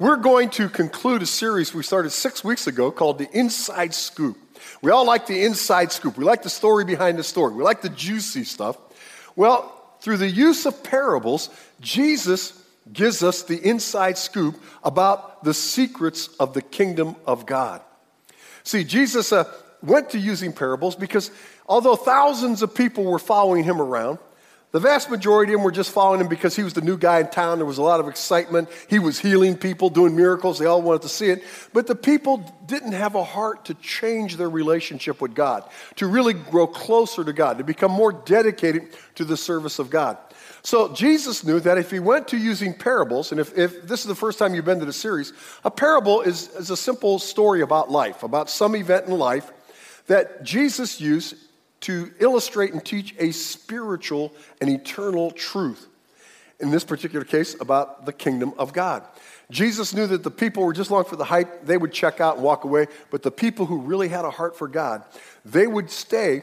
We're going to conclude a series we started six weeks ago called The Inside Scoop. We all like the inside scoop. We like the story behind the story. We like the juicy stuff. Well, through the use of parables, Jesus gives us the inside scoop about the secrets of the kingdom of God. See, Jesus uh, went to using parables because although thousands of people were following him around, the vast majority of them were just following him because he was the new guy in town. There was a lot of excitement. He was healing people, doing miracles. They all wanted to see it. But the people didn't have a heart to change their relationship with God, to really grow closer to God, to become more dedicated to the service of God. So Jesus knew that if he went to using parables, and if, if this is the first time you've been to the series, a parable is, is a simple story about life, about some event in life that Jesus used to illustrate and teach a spiritual and eternal truth. In this particular case, about the kingdom of God. Jesus knew that the people were just looking for the hype, they would check out and walk away, but the people who really had a heart for God, they would stay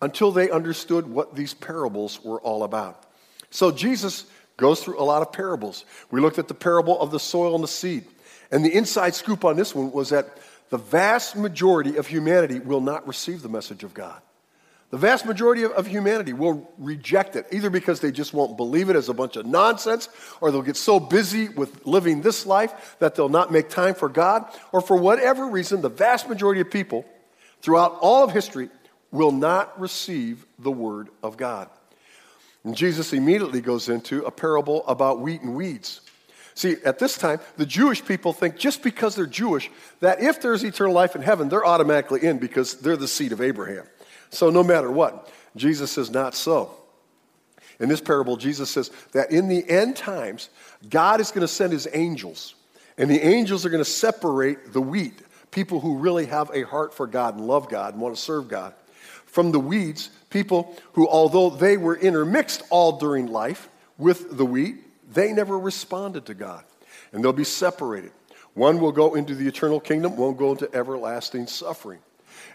until they understood what these parables were all about. So Jesus goes through a lot of parables. We looked at the parable of the soil and the seed. And the inside scoop on this one was that the vast majority of humanity will not receive the message of God. The vast majority of, humanity will reject it, either because they just won't believe it as a bunch of nonsense, or they'll get so busy with living this life that they'll not make time for God, or for whatever reason, the vast majority of people throughout all of history will not receive the Word of God. And Jesus immediately goes into a parable about wheat and weeds. See, at this time, the Jewish people think just because they're Jewish, that if there's eternal life in heaven, they're automatically in because they're the seed of Abraham. So no matter what, Jesus says, not so. In this parable, Jesus says that in the end times, God is going to send his angels, and the angels are going to separate the wheat, people who really have a heart for God and love God and want to serve God, from the weeds, people who, although they were intermixed all during life with the wheat, they never responded to God. And they'll be separated. One will go into the eternal kingdom, one will go into everlasting suffering.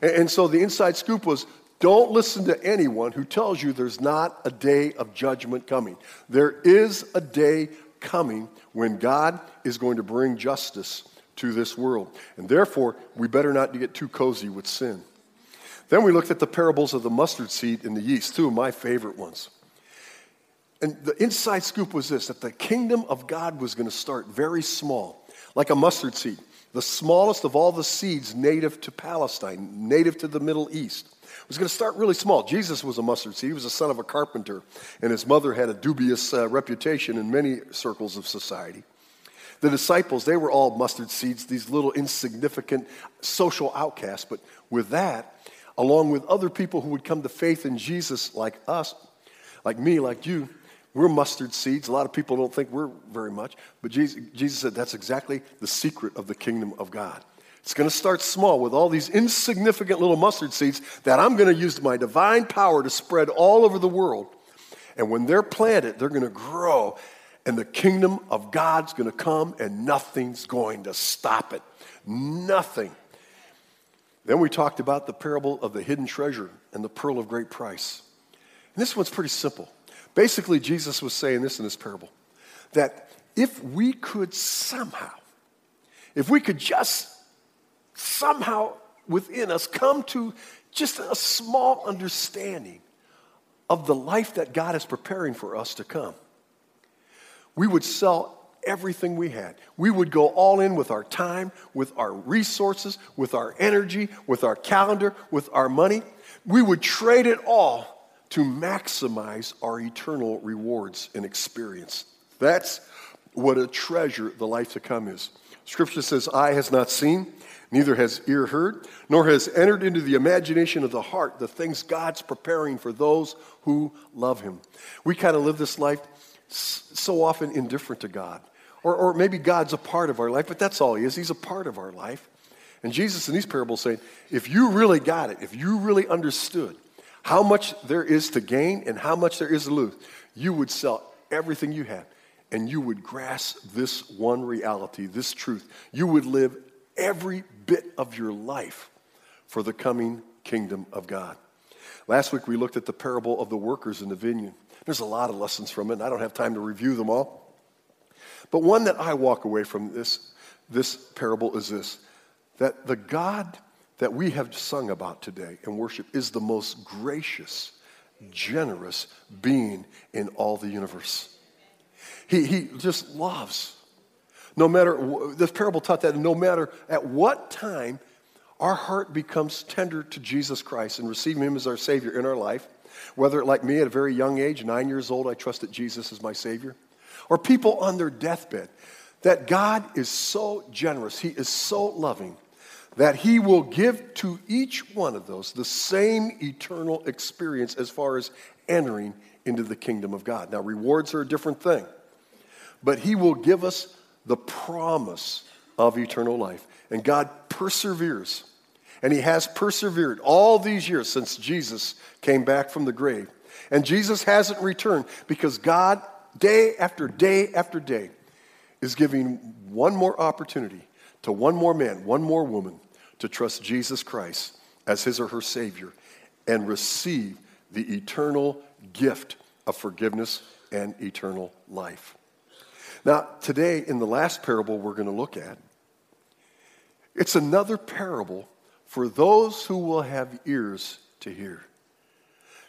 And, and so the inside scoop was don't listen to anyone who tells you there's not a day of judgment coming. There is a day coming when God is going to bring justice to this world. And therefore, we better not get too cozy with sin. Then we looked at the parables of the mustard seed and the yeast, two of my favorite ones. And the inside scoop was this that the kingdom of God was going to start very small, like a mustard seed, the smallest of all the seeds native to Palestine, native to the Middle East. Was going to start really small. Jesus was a mustard seed. He was the son of a carpenter, and his mother had a dubious uh, reputation in many circles of society. The disciples, they were all mustard seeds, these little insignificant social outcasts. But with that, along with other people who would come to faith in Jesus like us, like me, like you, we're mustard seeds. A lot of people don't think we're very much, but Jesus, Jesus said that's exactly the secret of the kingdom of God. It's going to start small with all these insignificant little mustard seeds that I'm going to use my divine power to spread all over the world. And when they're planted, they're going to grow, and the kingdom of God's going to come, and nothing's going to stop it. Nothing. Then we talked about the parable of the hidden treasure and the pearl of great price. And this one's pretty simple. Basically, Jesus was saying this in this parable that if we could somehow, if we could just somehow within us come to just a small understanding of the life that God is preparing for us to come, we would sell everything we had. We would go all in with our time, with our resources, with our energy, with our calendar, with our money. We would trade it all to maximize our eternal rewards and experience. That's what a treasure the life to come is. Scripture says, Eye has not seen, neither has ear heard, nor has entered into the imagination of the heart the things God's preparing for those who love Him. We kind of live this life so often indifferent to God. Or, or maybe God's a part of our life, but that's all He is. He's a part of our life. And Jesus in these parables saying, if you really got it, if you really understood, how much there is to gain and how much there is to lose, you would sell everything you had and you would grasp this one reality, this truth. You would live every bit of your life for the coming kingdom of God. Last week we looked at the parable of the workers in the vineyard. There's a lot of lessons from it, and I don't have time to review them all. But one that I walk away from this, this parable is this that the God that we have sung about today and worship is the most gracious, generous being in all the universe. He, he just loves. No matter, this parable taught that no matter at what time our heart becomes tender to Jesus Christ and receiving Him as our Savior in our life, whether like me at a very young age, nine years old, I trusted Jesus as my Savior, or people on their deathbed, that God is so generous, He is so loving, that He will give to each one of those the same eternal experience as far as entering into the kingdom of God. Now, rewards are a different thing, but He will give us the promise of eternal life. And God perseveres and he has persevered all these years since Jesus came back from the grave. And Jesus hasn't returned because God, day after day after day, is giving one more opportunity to one more man, one more woman to trust Jesus Christ as his or her Savior and receive the eternal gift of forgiveness and eternal life. Now, today, in the last parable we're going to look at, it's another parable for those who will have ears to hear.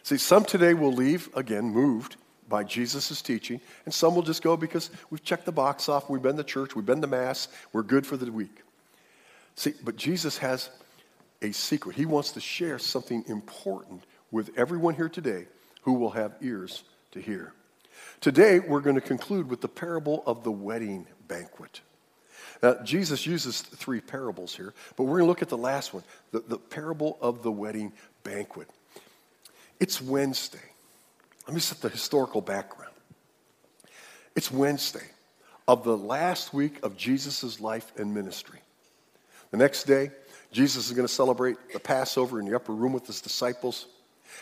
See, some today will leave, again, moved by Jesus' teaching, and some will just go because we've checked the box off, we've been to church, we've been to Mass, we're good for the week. See, but Jesus has a secret. He wants to share something important with everyone here today who will have ears to hear. Today, we're going to conclude with the parable of the wedding banquet. Now, Jesus uses three parables here, but we're going to look at the last one the, the parable of the wedding banquet. It's Wednesday. Let me set the historical background. It's Wednesday of the last week of Jesus' life and ministry. The next day, Jesus is going to celebrate the Passover in the upper room with his disciples.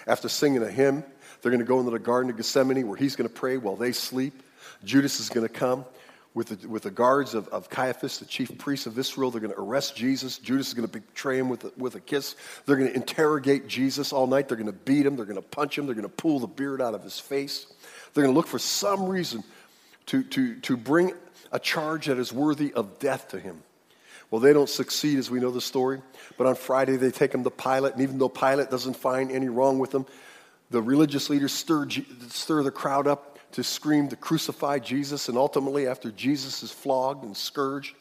After singing a hymn, they're going to go into the Garden of Gethsemane where he's going to pray while they sleep. Judas is going to come with the, with the guards of, of Caiaphas, the chief priest of Israel. They're going to arrest Jesus. Judas is going to betray him with a, with a kiss. They're going to interrogate Jesus all night. They're going to beat him. They're going to punch him. They're going to pull the beard out of his face. They're going to look for some reason to, to, to bring a charge that is worthy of death to him. Well, they don't succeed as we know the story. But on Friday, they take him to Pilate. And even though Pilate doesn't find any wrong with him, the religious leaders stir, stir the crowd up to scream to crucify Jesus, and ultimately, after Jesus is flogged and scourged,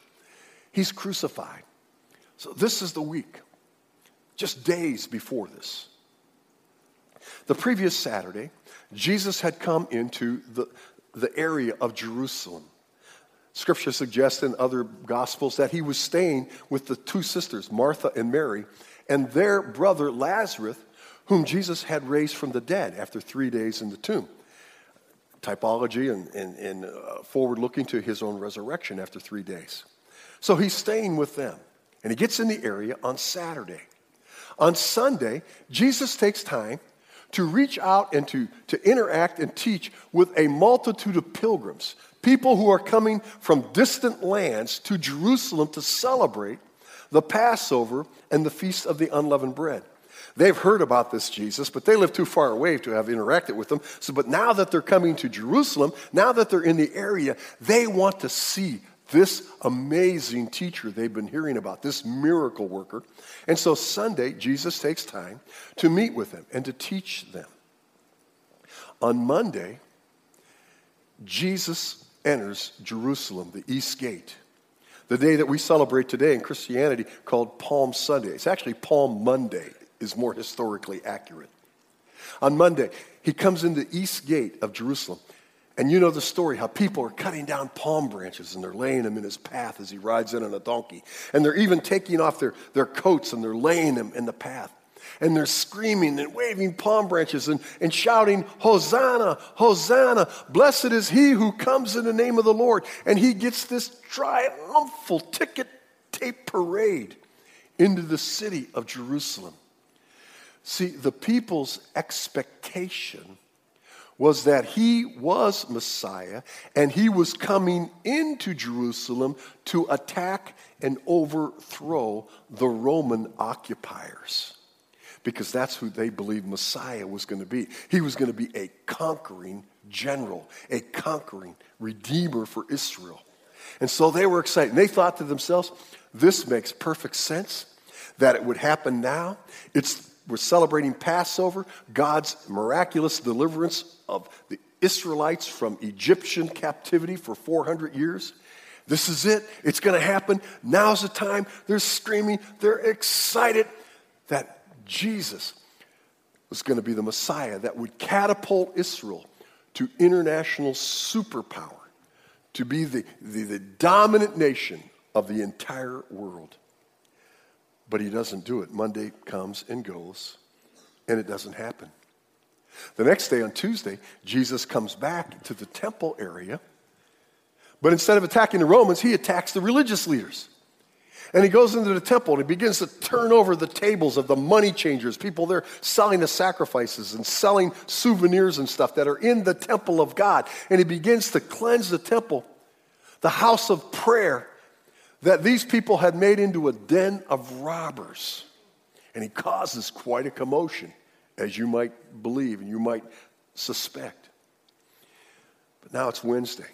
he's crucified. So, this is the week, just days before this. The previous Saturday, Jesus had come into the, the area of Jerusalem. Scripture suggests in other Gospels that he was staying with the two sisters, Martha and Mary, and their brother Lazarus, whom Jesus had raised from the dead after three days in the tomb typology and, and, and uh, forward looking to his own resurrection after three days. So he's staying with them. And he gets in the area on Saturday. On Sunday, Jesus takes time to reach out and to, to interact and teach with a multitude of pilgrims, people who are coming from distant lands to Jerusalem to celebrate the Passover and the Feast of the Unleavened Bread. They've heard about this Jesus, but they live too far away to have interacted with him. So, but now that they're coming to Jerusalem, now that they're in the area, they want to see this amazing teacher they've been hearing about, this miracle worker. And so Sunday, Jesus takes time to meet with them and to teach them. On Monday, Jesus enters Jerusalem, the East Gate, the day that we celebrate today in Christianity called Palm Sunday. It's actually Palm Monday is more historically accurate. On Monday, he comes in the east gate of Jerusalem. And you know the story how people are cutting down palm branches and they're laying them in his path as he rides in on a donkey. And they're even taking off their, their coats and they're laying them in the path. And they're screaming and waving palm branches and, and shouting, Hosanna, Hosanna, blessed is he who comes in the name of the Lord. And he gets this triumphal ticket tape parade into the city of Jerusalem. See, the people's expectation was that he was Messiah and he was coming into Jerusalem to attack and overthrow the Roman occupiers. because that's who they believed Messiah was going to be. He was going to be a conquering general, a conquering redeemer for Israel. And so they were excited. And they thought to themselves, this makes perfect sense that it would happen now. It's, we're celebrating Passover, God's miraculous deliverance of the Israelites from Egyptian captivity for 400 years. This is it. It's going to happen. Now's the time. They're screaming. They're excited that Jesus was going to be the Messiah that would catapult Israel to international superpower, to be the, the, the dominant nation of the entire world. But he doesn't do it. Monday comes and goes, and it doesn't happen. The next day, on Tuesday, Jesus comes back to the temple area, but instead of attacking the Romans, he attacks the religious leaders. And he goes into the temple and he begins to turn over the tables of the money changers, people there selling the sacrifices and selling souvenirs and stuff that are in the temple of God. And he begins to cleanse the temple, the house of prayer that these people had made into a den of robbers. And he causes quite a commotion, as you might believe and you might suspect. But now it's Wednesday.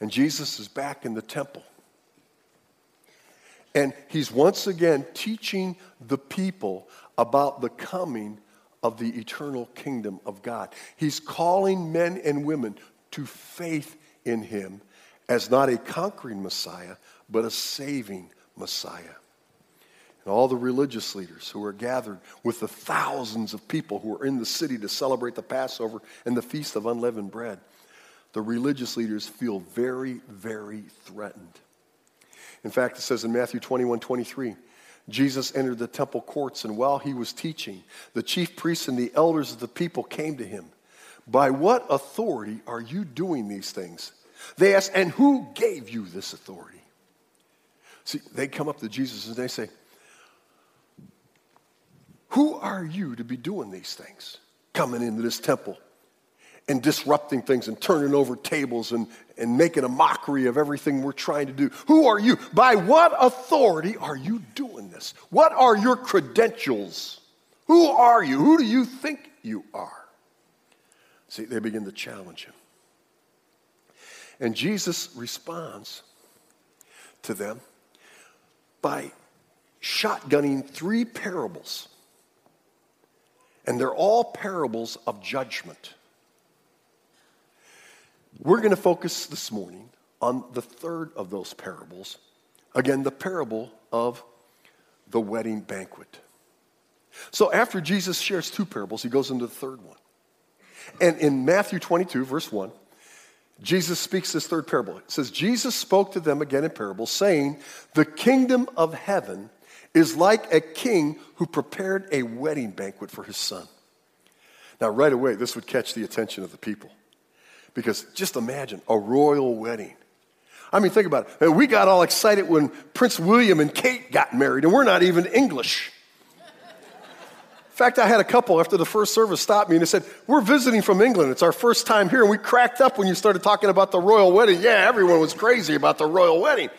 And Jesus is back in the temple. And he's once again teaching the people about the coming of the eternal kingdom of God. He's calling men and women to faith in him as not a conquering Messiah, but a saving Messiah. And all the religious leaders who are gathered with the thousands of people who are in the city to celebrate the Passover and the Feast of Unleavened Bread, the religious leaders feel very, very threatened. In fact, it says in Matthew 21 23, Jesus entered the temple courts, and while he was teaching, the chief priests and the elders of the people came to him. By what authority are you doing these things? They ask, and who gave you this authority? See, they come up to Jesus and they say, Who are you to be doing these things? Coming into this temple and disrupting things and turning over tables and, and making a mockery of everything we're trying to do. Who are you? By what authority are you doing this? What are your credentials? Who are you? Who do you think you are? See, they begin to challenge him. And Jesus responds to them by shotgunning three parables. And they're all parables of judgment. We're going to focus this morning on the third of those parables. Again, the parable of the wedding banquet. So after Jesus shares two parables, he goes into the third one. And in Matthew 22, verse 1, Jesus speaks this third parable. It says, Jesus spoke to them again in parables, saying, The kingdom of heaven is like a king who prepared a wedding banquet for his son. Now, right away, this would catch the attention of the people. Because just imagine a royal wedding. I mean, think about it. We got all excited when Prince William and Kate got married, and we're not even English. In fact, I had a couple after the first service stop me and they said, We're visiting from England. It's our first time here. And we cracked up when you started talking about the royal wedding. Yeah, everyone was crazy about the royal wedding.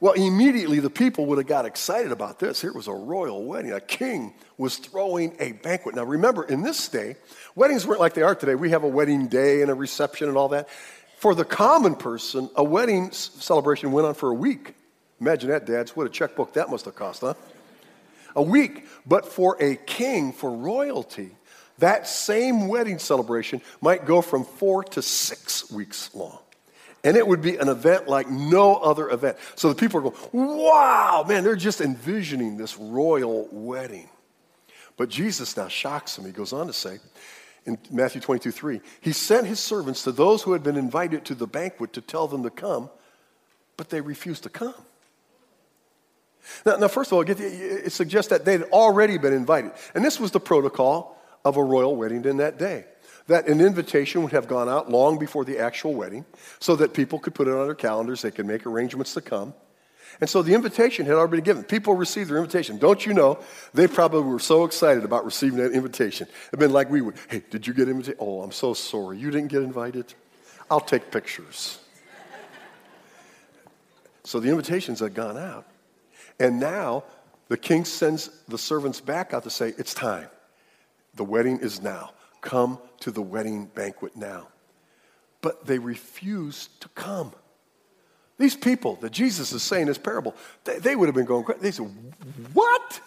Well, immediately the people would have got excited about this. Here was a royal wedding. A king was throwing a banquet. Now, remember, in this day, weddings weren't like they are today. We have a wedding day and a reception and all that. For the common person, a wedding celebration went on for a week. Imagine that, dads. What a checkbook that must have cost, huh? A week. But for a king, for royalty, that same wedding celebration might go from four to six weeks long. And it would be an event like no other event. So the people are going, wow, man, they're just envisioning this royal wedding. But Jesus now shocks them. He goes on to say in Matthew 22 3, He sent His servants to those who had been invited to the banquet to tell them to come, but they refused to come. Now, now first of all, it suggests that they'd already been invited. And this was the protocol of a royal wedding in that day. That an invitation would have gone out long before the actual wedding so that people could put it on their calendars, they could make arrangements to come. And so the invitation had already been given. People received their invitation. Don't you know? They probably were so excited about receiving that invitation. It'd been like we would. Hey, did you get invited? Oh, I'm so sorry. You didn't get invited? I'll take pictures. so the invitations had gone out. And now the king sends the servants back out to say, It's time. The wedding is now. Come to the wedding banquet now. But they refuse to come. These people that Jesus is saying this parable, they, they would have been going, crazy. they said, What?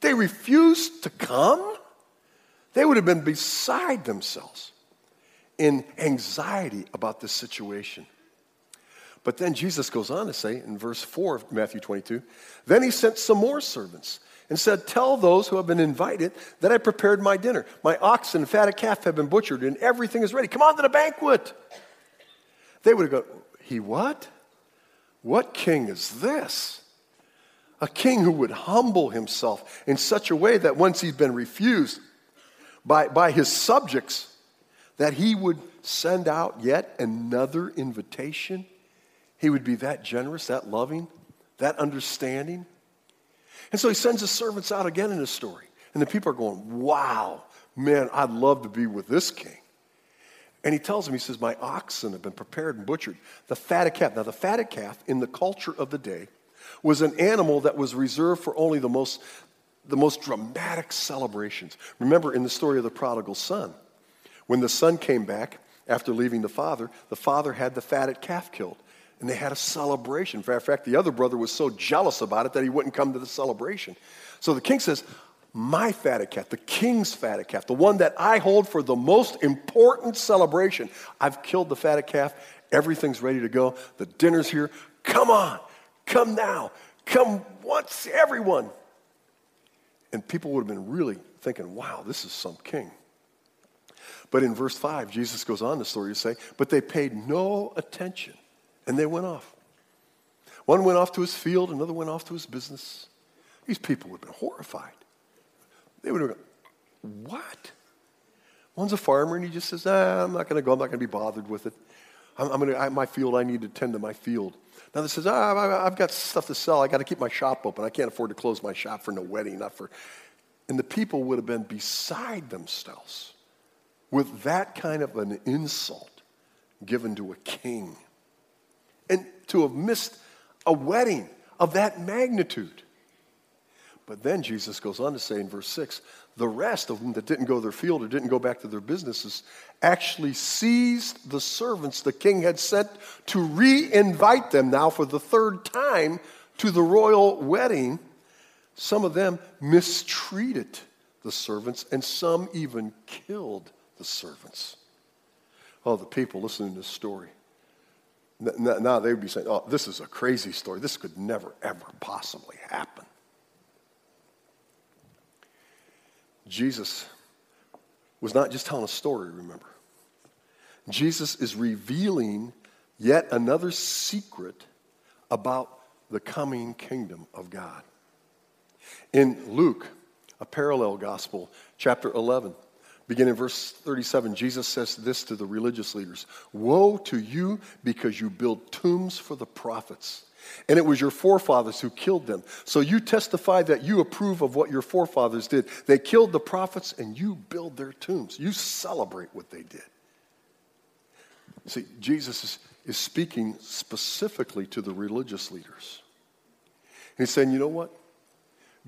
They refused to come? They would have been beside themselves in anxiety about this situation. But then Jesus goes on to say in verse 4 of Matthew 22 Then he sent some more servants and said, Tell those who have been invited that I prepared my dinner. My oxen and fatted calf have been butchered, and everything is ready. Come on to the banquet. They would have gone, He what? What king is this? A king who would humble himself in such a way that once he's been refused by, by his subjects, that he would send out yet another invitation. He would be that generous, that loving, that understanding. And so he sends his servants out again in his story. And the people are going, wow, man, I'd love to be with this king. And he tells them, he says, My oxen have been prepared and butchered. The fatted calf. Now, the fatted calf in the culture of the day was an animal that was reserved for only the most, the most dramatic celebrations. Remember in the story of the prodigal son, when the son came back after leaving the father, the father had the fatted calf killed. And they had a celebration. In fact, the other brother was so jealous about it that he wouldn't come to the celebration. So the king says, my fatted calf, the king's fatted calf, the one that I hold for the most important celebration. I've killed the fatted calf. Everything's ready to go. The dinner's here. Come on. Come now. Come once, everyone. And people would have been really thinking, wow, this is some king. But in verse 5, Jesus goes on the story to say, but they paid no attention and they went off. One went off to his field, another went off to his business. These people would have been horrified. They would have gone, What? One's a farmer and he just says, ah, I'm not going to go. I'm not going to be bothered with it. I'm, I'm going to, my field, I need to tend to my field. Another says, ah, I've got stuff to sell. I got to keep my shop open. I can't afford to close my shop for no wedding, not for. And the people would have been beside themselves with that kind of an insult given to a king. And to have missed a wedding of that magnitude. But then Jesus goes on to say in verse 6 the rest of them that didn't go to their field or didn't go back to their businesses actually seized the servants the king had sent to re invite them now for the third time to the royal wedding. Some of them mistreated the servants, and some even killed the servants. Oh, the people listening to this story. Now they would be saying, oh, this is a crazy story. This could never, ever possibly happen. Jesus was not just telling a story, remember. Jesus is revealing yet another secret about the coming kingdom of God. In Luke, a parallel gospel, chapter 11, beginning in verse 37, Jesus says this to the religious leaders Woe to you because you build tombs for the prophets and it was your forefathers who killed them. So you testify that you approve of what your forefathers did. They killed the prophets and you build their tombs. You celebrate what they did. See, Jesus is, is speaking specifically to the religious leaders. He's saying, you know what?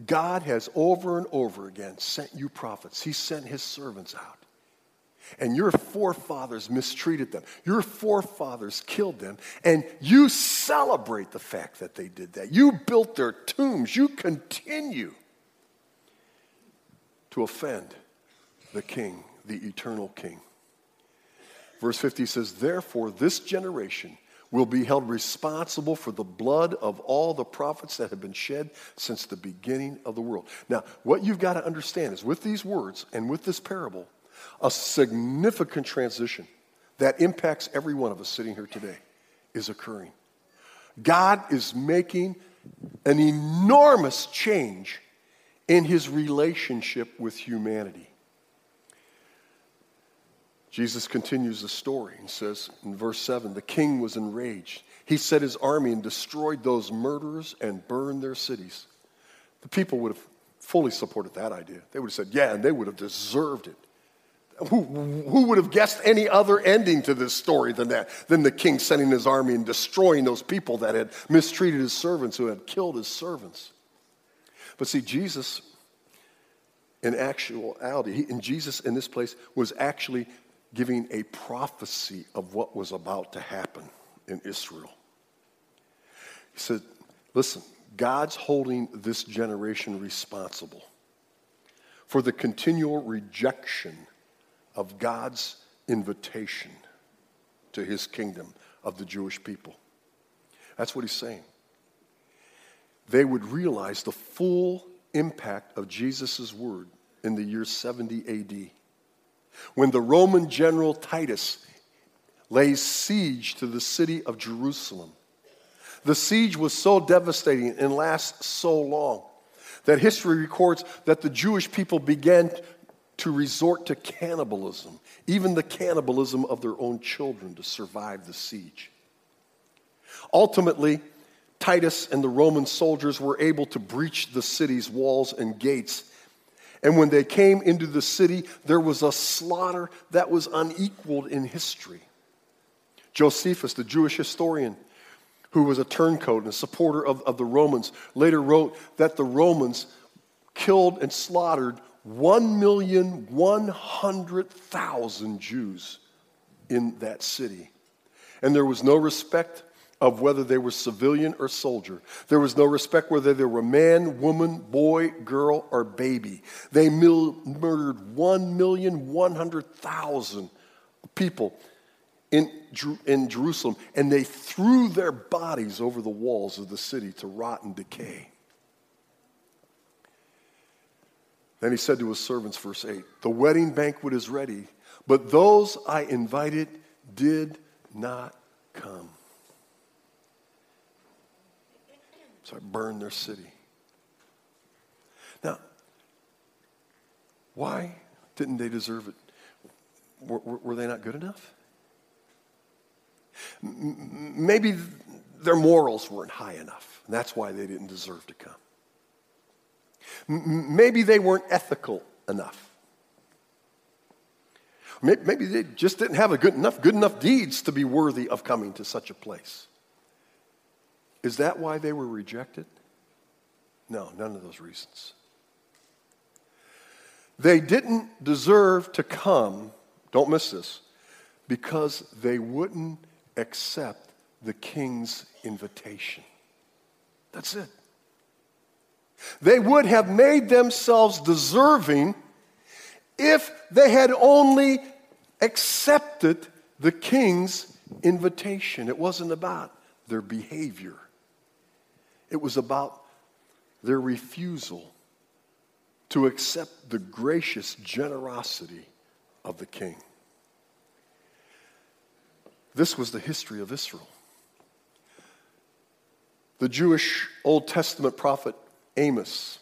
God has over and over again sent you prophets. He sent his servants out and your forefathers mistreated them. Your forefathers killed them, and you celebrate the fact that they did that. You built their tombs. You continue to offend the king, the eternal king. Verse 50 says, Therefore, this generation will be held responsible for the blood of all the prophets that have been shed since the beginning of the world. Now, what you've got to understand is with these words and with this parable, a significant transition that impacts every one of us sitting here today is occurring. God is making an enormous change in his relationship with humanity. Jesus continues the story and says in verse 7 the king was enraged. He set his army and destroyed those murderers and burned their cities. The people would have fully supported that idea. They would have said, Yeah, and they would have deserved it. Who, who would have guessed any other ending to this story than that? Than the king sending his army and destroying those people that had mistreated his servants, who had killed his servants. But see, Jesus, in actuality, he, in Jesus in this place, was actually giving a prophecy of what was about to happen in Israel. He said, Listen, God's holding this generation responsible for the continual rejection of God's invitation to his kingdom of the Jewish people. That's what he's saying. They would realize the full impact of Jesus' word in the year 70 AD. When the Roman general Titus lays siege to the city of Jerusalem, the siege was so devastating and lasts so long that history records that the Jewish people began to resort to cannibalism, even the cannibalism of their own children, to survive the siege. Ultimately, Titus and the Roman soldiers were able to breach the city's walls and gates. And when they came into the city, there was a slaughter that was unequaled in history. Josephus, the Jewish historian, who was a turncoat and a supporter of, of the Romans, later wrote that the Romans killed and slaughtered 1,100,000 Jews in that city. And there was no respect of whether they were civilian or soldier. There was no respect whether they were man, woman, boy, girl, or baby. They mil- murdered 1,100,000 people in, in Jerusalem, and they threw their bodies over the walls of the city to rot and decay. Then he said to his servants, verse 8, The wedding banquet is ready, but those I invited did not come. So I burned their city. Now, why didn't they deserve it? Were, were, they not good enough? Maybe their morals weren't high enough, and that's why they didn't deserve to come. Maybe they weren't ethical enough. Maybe they just didn't have a good enough, good enough deeds to be worthy of coming to such a place. Is that why they were rejected? No, none of those reasons. They didn't deserve to come, don't miss this, because they wouldn't accept the king's invitation. That's it. They would have made themselves deserving if they had only accepted the king's invitation. It wasn't about their behavior, it was about their refusal to accept the gracious generosity of the king. This was the history of Israel. The Jewish Old Testament prophet Amos,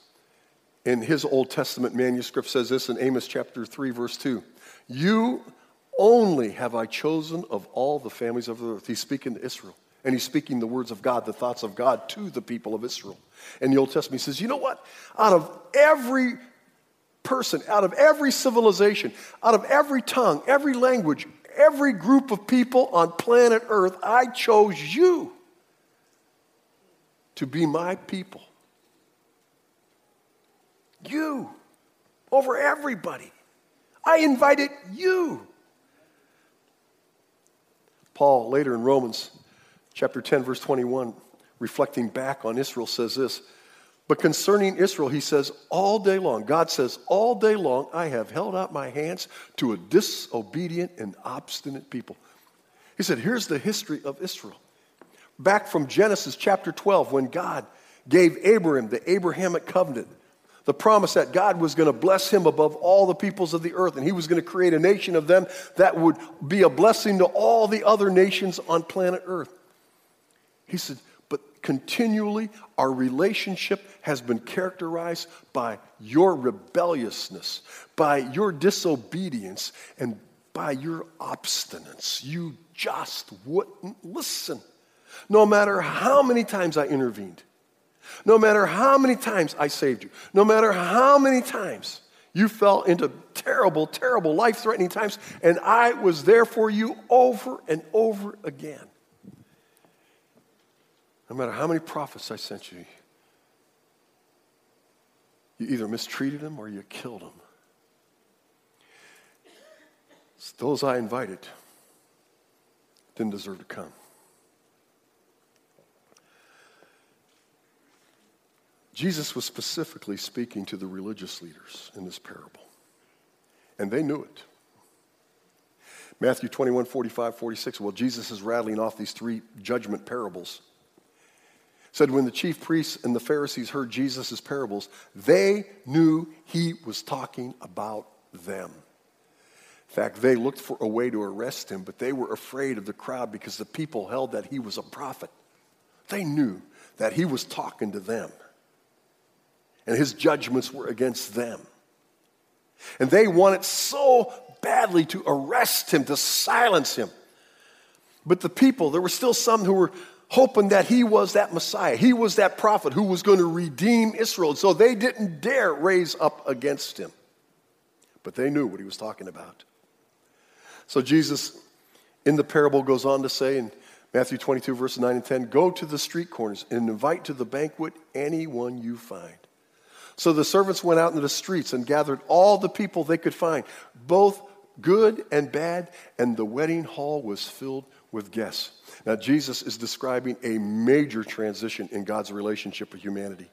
in his Old Testament manuscript, says this in Amos chapter 3, verse 2 You only have I chosen of all the families of the earth. He's speaking to Israel. And he's speaking the words of God, the thoughts of God to the people of Israel. In the Old Testament, says, You know what? Out of every person, out of every civilization, out of every tongue, every language, every group of people on planet Earth, I chose you to be my people. You over everybody. I invited you. Paul, later in Romans chapter 10, verse 21, reflecting back on Israel, says this. But concerning Israel, he says, all day long, God says, all day long, I have held out my hands to a disobedient and obstinate people. He said, here's the history of Israel. Back from Genesis chapter 12, when God gave Abraham the Abrahamic covenant, the promise that God was going to bless him above all the peoples of the earth, and he was going to create a nation of them that would be a blessing to all the other nations on planet earth. He said, but continually our relationship has been characterized by your rebelliousness, by your disobedience, and by your obstinance. You just wouldn't listen. No matter how many times I intervened, no matter how many times I saved you, no matter how many times you fell into terrible, terrible, life threatening times, and I was there for you over and over again. No matter how many prophets I sent you, you either mistreated them or you killed them. Those I invited didn't deserve to come. Jesus was specifically speaking to the religious leaders in this parable, and they knew it. Matthew 21, 45, 46. Well, Jesus is rattling off these three judgment parables. Said when the chief priests and the Pharisees heard Jesus' parables, they knew he was talking about them. In fact, they looked for a way to arrest him, but they were afraid of the crowd because the people held that he was a prophet. They knew that he was talking to them, and his judgments were against them. And they wanted so badly to arrest him, to silence him. But the people, there were still some who were hoping that he was that Messiah. He was that prophet who was going to redeem Israel. So they didn't dare raise up against him. But they knew what he was talking about. So Jesus, in the parable, goes on to say in Matthew 22, verses 9 and 10 Go to the street corners and invite to the banquet anyone you find. So the servants went out into the streets and gathered all the people they could find, both good and bad, and the wedding hall was filled with guests. Now, Jesus is describing a major transition in God's relationship with humanity.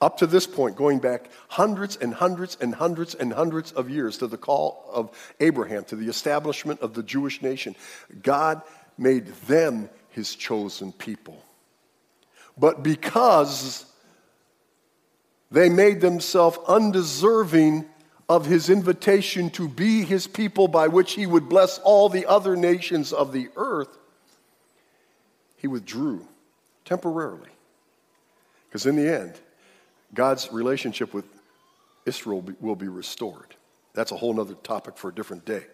Up to this point, going back hundreds and hundreds and hundreds and hundreds of years to the call of Abraham, to the establishment of the Jewish nation, God made them his chosen people. But because they made themselves undeserving of his invitation to be his people by which he would bless all the other nations of the earth, he withdrew temporarily. Because in the end, God's relationship with Israel will be restored. That's a whole other topic for a different day.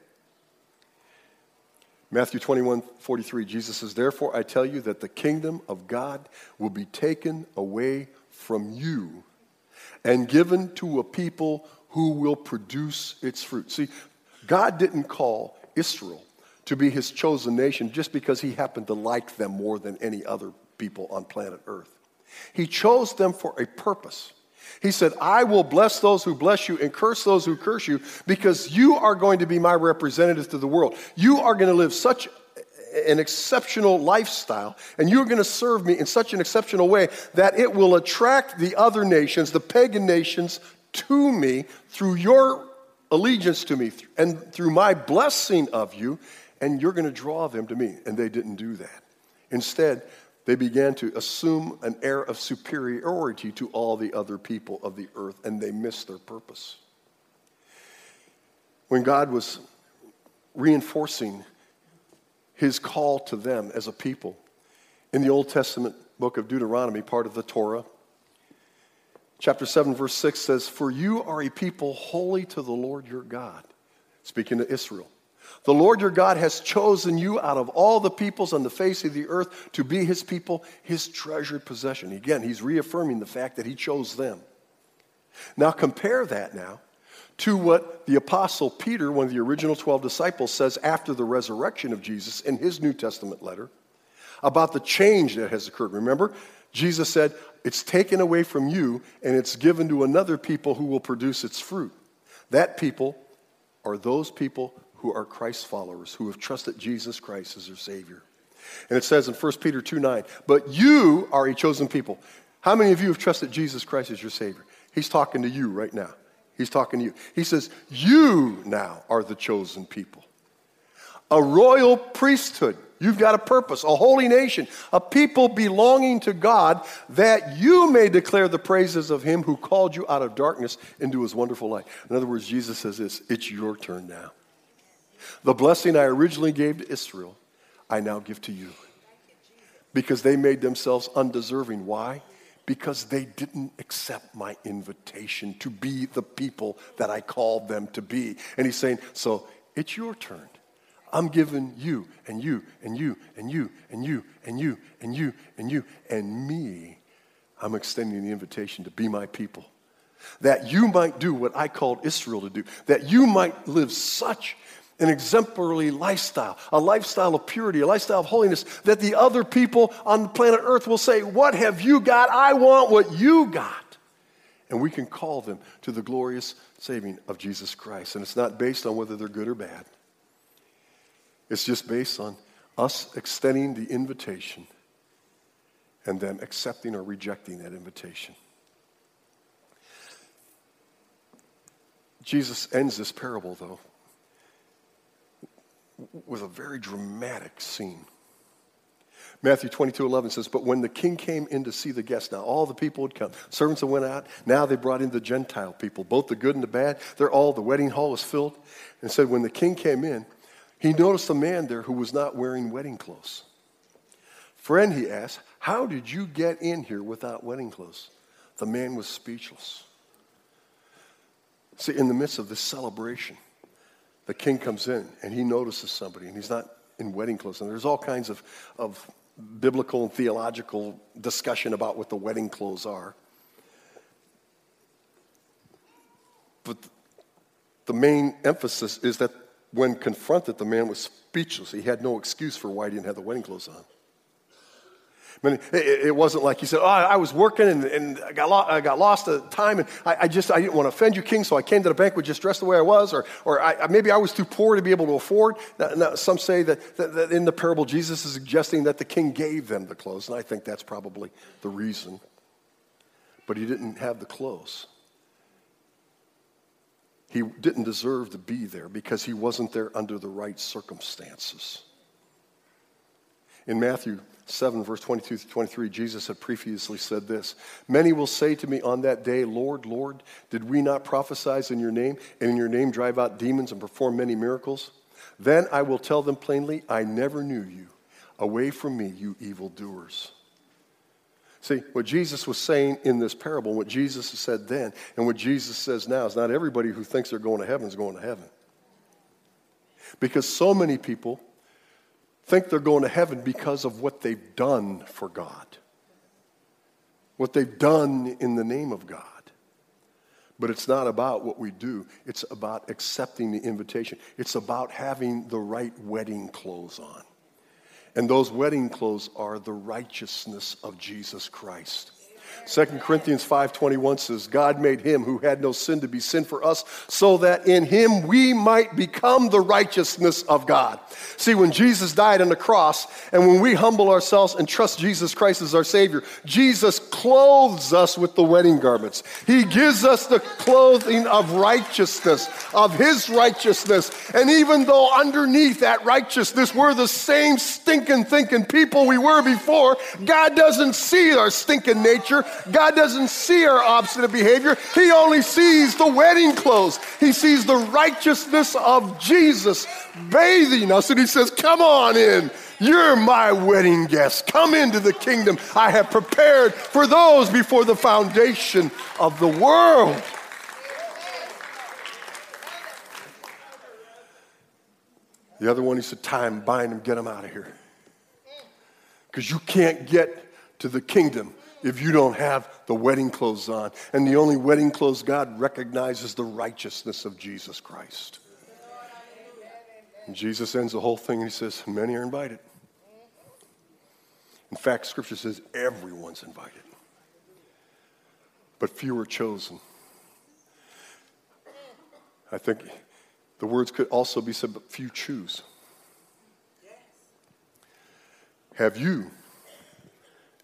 Matthew 21 43, Jesus says, Therefore I tell you that the kingdom of God will be taken away from you and given to a people who will produce its fruit. See, God didn't call Israel to be his chosen nation just because he happened to like them more than any other people on planet Earth. He chose them for a purpose. He said, I will bless those who bless you and curse those who curse you because you are going to be my representative to the world. You are going to live such an exceptional lifestyle, and you're going to serve me in such an exceptional way that it will attract the other nations, the pagan nations, to me through your allegiance to me and through my blessing of you, and you're going to draw them to me. And they didn't do that. Instead, they began to assume an air of superiority to all the other people of the earth, and they missed their purpose. When God was reinforcing his call to them as a people, in the Old Testament book of Deuteronomy, part of the Torah, chapter 7, verse 6 says, For you are a people holy to the Lord your God. Speaking to Israel. The Lord your God has chosen you out of all the peoples on the face of the earth to be his people, his treasured possession. Again, he's reaffirming the fact that he chose them. Now compare that now to what the apostle Peter, one of the original 12 disciples, says after the resurrection of Jesus in his New Testament letter about the change that has occurred. Remember, Jesus said, It's taken away from you and it's given to another people who will produce its fruit. That people are those people who are Christ followers, who have trusted Jesus Christ as their Savior. And it says in 1 Peter 2 9, but you are a chosen people. How many of you have trusted Jesus Christ as your Savior? He's talking to you right now. He's talking to you. He says, You now are the chosen people, a royal priesthood. You've got a purpose, a holy nation, a people belonging to God, that you may declare the praises of Him who called you out of darkness into His wonderful light. In other words, Jesus says this it's your turn now. The blessing I originally gave to Israel, I now give to you. Because they made themselves undeserving. Why? Because they didn't accept my invitation to be the people that I called them to be. And he's saying, So it's your turn. I'm giving you and you and you and you and you and you and you and you and me. I'm extending the invitation to be my people. That you might do what I called Israel to do. That you might live such an exemplary lifestyle, a lifestyle of purity, a lifestyle of holiness, that the other people on planet Earth will say, What have you got? I want what you got. And we can call them to the glorious saving of Jesus Christ. And it's not based on whether they're good or bad, it's just based on us extending the invitation and them accepting or rejecting that invitation. Jesus ends this parable, though, with a very dramatic scene. Matthew 22, 11 says, But when the king came in to see the guests, now all the people had come. Servants had went out. Now they brought in the Gentile people, both the good and the bad. They're all, the wedding hall was filled. And said, when the king came in, he noticed a man there who was not wearing wedding clothes. Friend, he asked, How did you get in here without wedding clothes? The man was speechless. See, in the midst of this celebration, the king comes in and he notices somebody and he's not in wedding clothes. And there's all kinds of, of biblical and theological discussion about what the wedding clothes are. But the main emphasis is that when confronted, the man was speechless. He had no excuse for why he didn't have the wedding clothes on. I mean, it, wasn't like he said, Oh, I was working and, and I, got lo- I got lost at time and I, I, just I didn't want to offend you, King, so I came to the banquet just dressed the way I was, or, or I, maybe I was too poor to be able to afford. Now, now, some say that, that, that in the parable, Jesus is suggesting that the king gave them the clothes, and I think that's probably the reason. But he didn't have the clothes. He didn't deserve to be there because he wasn't there under the right circumstances. In Matthew 7, verse 22 to 23, Jesus had previously said this Many will say to me on that day, Lord, Lord, did we not prophesy in your name, and in your name drive out demons and perform many miracles? Then I will tell them plainly, I never knew you. Away from me, you evildoers. See, what Jesus was saying in this parable, what Jesus said then, and what Jesus says now is not everybody who thinks they're going to heaven is going to heaven. Because so many people think they're going to heaven because of what they've done for God, what they've done in the name of God. But it's not about what we do, it's about accepting the invitation. It's about having the right wedding clothes on. And those wedding clothes are the righteousness of Jesus Christ. 2 Corinthians 5:21 says, God made him who had no sin to be sin for us, so that in him we might become the righteousness of God. See, when Jesus died on the cross, and when we humble ourselves and trust Jesus Christ as our Savior, Jesus clothes us with the wedding garments. He gives us the clothing of righteousness, of his righteousness. And even though underneath that righteousness we're the same stinking thinking people we were before, God doesn't see our stinking nature. God doesn't see our obstinate behavior. He only sees the wedding clothes. He sees the righteousness of Jesus bathing us. And he says, Come on in. You're my wedding guest. Come into the kingdom I have prepared for those before the foundation of the world. The other one, he said, Tie him, bind him, get him out of here. Because you can't get to the kingdom if you don't have the wedding clothes on. And the only wedding clothes God recognizes the righteousness of Jesus Christ. And Jesus ends the whole thing and he says, Many are invited. In fact, Scripture says everyone's invited, but few are chosen. I think the words could also be said, but few choose. Have you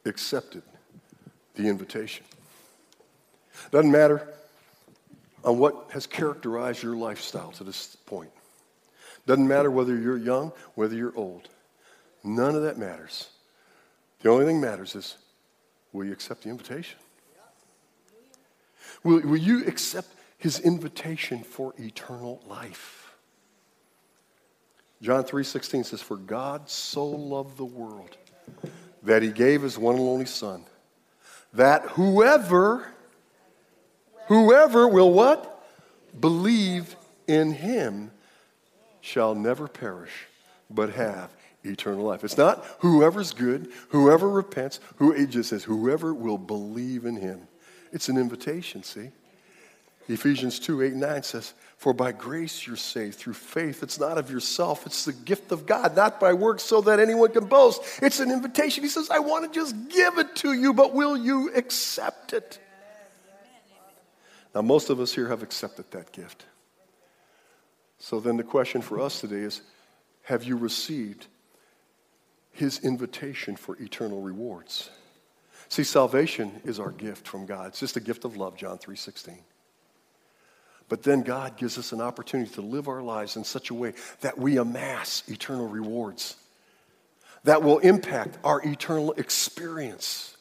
accepted the invitation. Doesn't matter on what has characterized your lifestyle to this point. Doesn't matter whether you're young, whether you're old. None of that matters. The only thing matters is will you accept the invitation? Will, will you accept his invitation for eternal life? John 3:16 says, For God so loved the world that he gave his one and only Son that whoever, whoever will what? Believe in him shall never perish, but have eternal life. It's not whoever's good, whoever repents, who it just says whoever will believe in him. It's an invitation, see? Ephesians 2, 8, 9 says, For by grace you're saved through faith. It's not of yourself, it's the gift of God, not by works so that anyone can boast. It's an invitation. He says, I want to just give it to you, but will you accept it? Now, most of us here have accepted that gift. So then the question for us today is have you received his invitation for eternal rewards? See, salvation is our gift from God. It's just a gift of love, John 3:16. But then God gives us an opportunity to live our lives in such a way that we amass eternal rewards that will impact our eternal experience.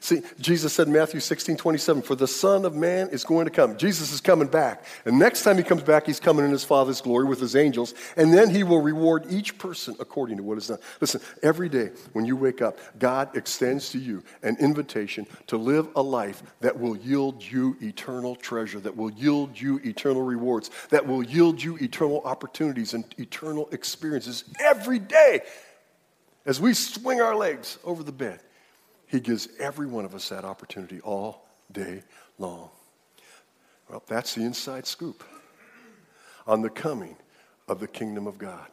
See, Jesus said in Matthew 16, 27, for the Son of Man is going to come. Jesus is coming back. And next time he comes back, he's coming in his Father's glory with his angels. And then he will reward each person according to what is done. Listen, every day when you wake up, God extends to you an invitation to live a life that will yield you eternal treasure, that will yield you eternal rewards, that will yield you eternal opportunities and eternal experiences every day as we swing our legs over the bed. He gives every one of us that opportunity all day long. Well, that's the inside scoop on the coming of the kingdom of God.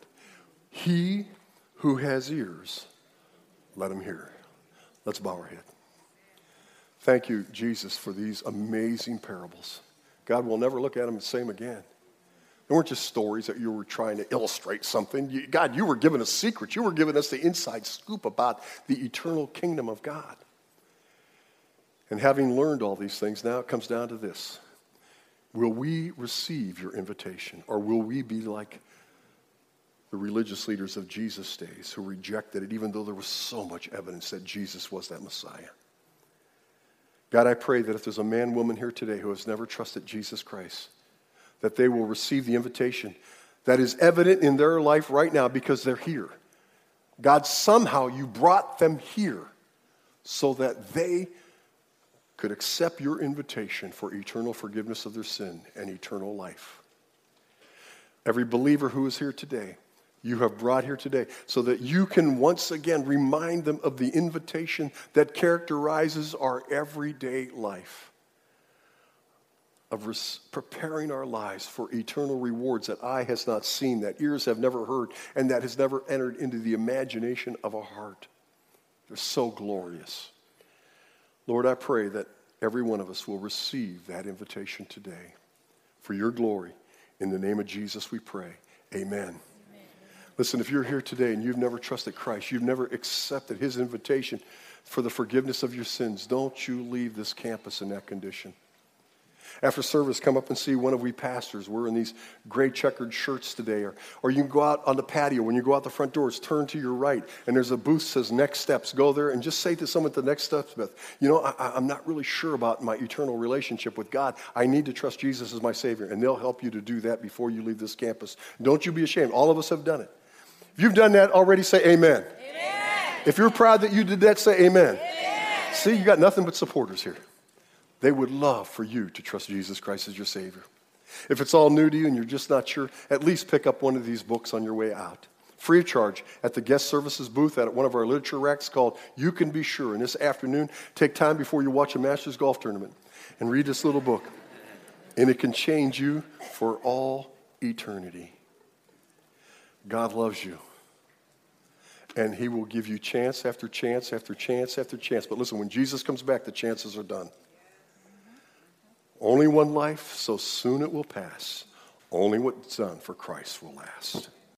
He who has ears, let him hear. Let's bow our head. Thank you, Jesus, for these amazing parables. God will never look at them the same again. They weren't just stories that you were trying to illustrate something. You, God, you were giving us secrets. You were giving us the inside scoop about the eternal kingdom of God. And having learned all these things, now it comes down to this Will we receive your invitation, or will we be like the religious leaders of Jesus' days who rejected it, even though there was so much evidence that Jesus was that Messiah? God, I pray that if there's a man, woman here today who has never trusted Jesus Christ, that they will receive the invitation that is evident in their life right now because they're here. God, somehow you brought them here so that they could accept your invitation for eternal forgiveness of their sin and eternal life. Every believer who is here today, you have brought here today so that you can once again remind them of the invitation that characterizes our everyday life of res- preparing our lives for eternal rewards that eye has not seen, that ears have never heard, and that has never entered into the imagination of a heart. They're so glorious. Lord, I pray that every one of us will receive that invitation today. For your glory, in the name of Jesus, we pray. Amen. Amen. Listen, if you're here today and you've never trusted Christ, you've never accepted his invitation for the forgiveness of your sins, don't you leave this campus in that condition. After service, come up and see one of we pastors. We're in these gray checkered shirts today. Or, or you can go out on the patio. When you go out the front doors, turn to your right, and there's a booth that says Next Steps. Go there and just say to someone at the Next Steps booth, you know, I, I'm not really sure about my eternal relationship with God. I need to trust Jesus as my Savior. And they'll help you to do that before you leave this campus. Don't you be ashamed. All of us have done it. If you've done that already, say amen. amen. If you're proud that you did that, say amen. amen. See, you got nothing but supporters here. They would love for you to trust Jesus Christ as your Savior. If it's all new to you and you're just not sure, at least pick up one of these books on your way out. Free of charge at the guest services booth at one of our literature racks called You Can Be Sure. And this afternoon, take time before you watch a Masters golf tournament and read this little book. And it can change you for all eternity. God loves you. And he will give you chance after chance after chance after chance. But listen, when Jesus comes back, the chances are done. Only one life, so soon it will pass. Only what's done for Christ will last.